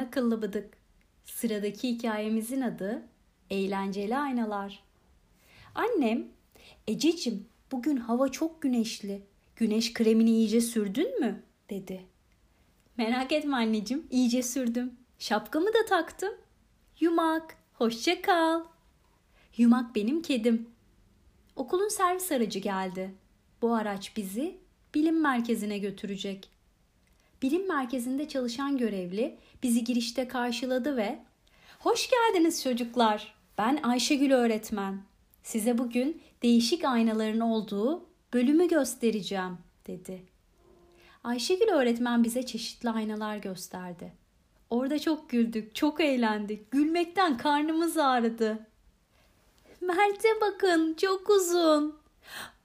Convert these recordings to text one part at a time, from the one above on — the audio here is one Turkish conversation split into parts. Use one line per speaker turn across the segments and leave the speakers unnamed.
akıllı bıdık. Sıradaki hikayemizin adı Eğlenceli Aynalar. Annem, Ececiğim bugün hava çok güneşli. Güneş kremini iyice sürdün mü? dedi. Merak etme anneciğim, iyice sürdüm. Şapkamı da taktım. Yumak, hoşça kal. Yumak benim kedim. Okulun servis aracı geldi. Bu araç bizi bilim merkezine götürecek. Bilim merkezinde çalışan görevli bizi girişte karşıladı ve "Hoş geldiniz çocuklar. Ben Ayşegül öğretmen. Size bugün değişik aynaların olduğu bölümü göstereceğim." dedi. Ayşegül öğretmen bize çeşitli aynalar gösterdi. Orada çok güldük, çok eğlendik. Gülmekten karnımız ağrıdı. Mert'e bakın, çok uzun.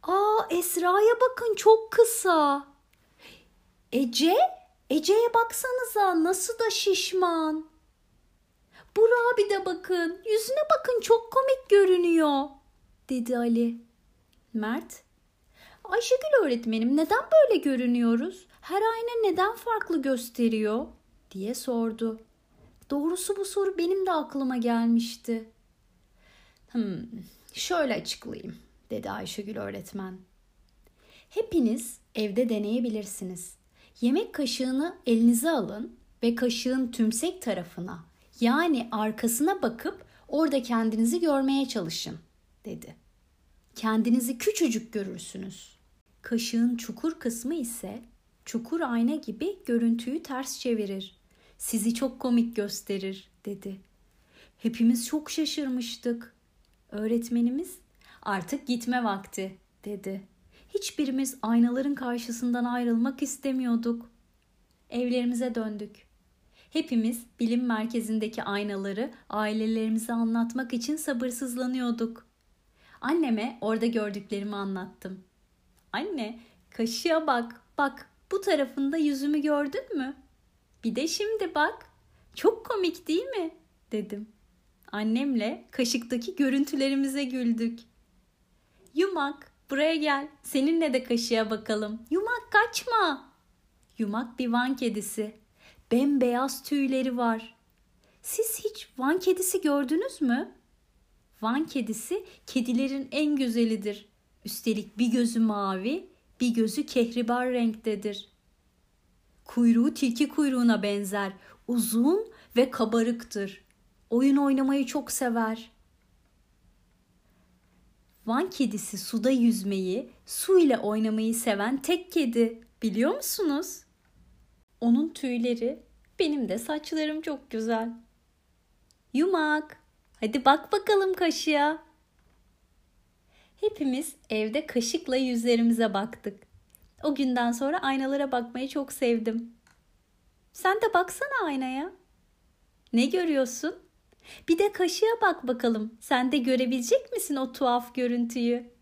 Aa Esra'ya bakın, çok kısa. Ece, Ece'ye baksanıza nasıl da şişman. Burak bir de bakın, yüzüne bakın çok komik görünüyor, dedi Ali. Mert, Ayşegül öğretmenim neden böyle görünüyoruz? Her ayna neden farklı gösteriyor? diye sordu. Doğrusu bu soru benim de aklıma gelmişti. Hmm, şöyle açıklayayım dedi Ayşegül öğretmen. Hepiniz evde deneyebilirsiniz. Yemek kaşığını elinize alın ve kaşığın tümsek tarafına yani arkasına bakıp orada kendinizi görmeye çalışın dedi. Kendinizi küçücük görürsünüz. Kaşığın çukur kısmı ise çukur ayna gibi görüntüyü ters çevirir. Sizi çok komik gösterir dedi. Hepimiz çok şaşırmıştık. Öğretmenimiz artık gitme vakti dedi. Hiçbirimiz aynaların karşısından ayrılmak istemiyorduk. Evlerimize döndük. Hepimiz bilim merkezindeki aynaları ailelerimize anlatmak için sabırsızlanıyorduk. Anneme orada gördüklerimi anlattım. Anne, kaşığa bak, bak bu tarafında yüzümü gördün mü? Bir de şimdi bak. Çok komik değil mi? dedim. Annemle kaşıktaki görüntülerimize güldük. Yumak, buraya gel. Seninle de kaşığa bakalım. Yumak kaçma. Yumak bir van kedisi. Bembeyaz tüyleri var. Siz hiç van kedisi gördünüz mü? Van kedisi kedilerin en güzelidir. Üstelik bir gözü mavi, bir gözü kehribar renktedir. Kuyruğu tilki kuyruğuna benzer, uzun ve kabarıktır. Oyun oynamayı çok sever. Van kedisi suda yüzmeyi, su ile oynamayı seven tek kedi. Biliyor musunuz? Onun tüyleri, benim de saçlarım çok güzel. Yumak, hadi bak bakalım kaşığa. Hepimiz evde kaşıkla yüzlerimize baktık. O günden sonra aynalara bakmayı çok sevdim. Sen de baksana aynaya. Ne görüyorsun? Bir de kaşığa bak bakalım. Sen de görebilecek misin o tuhaf görüntüyü?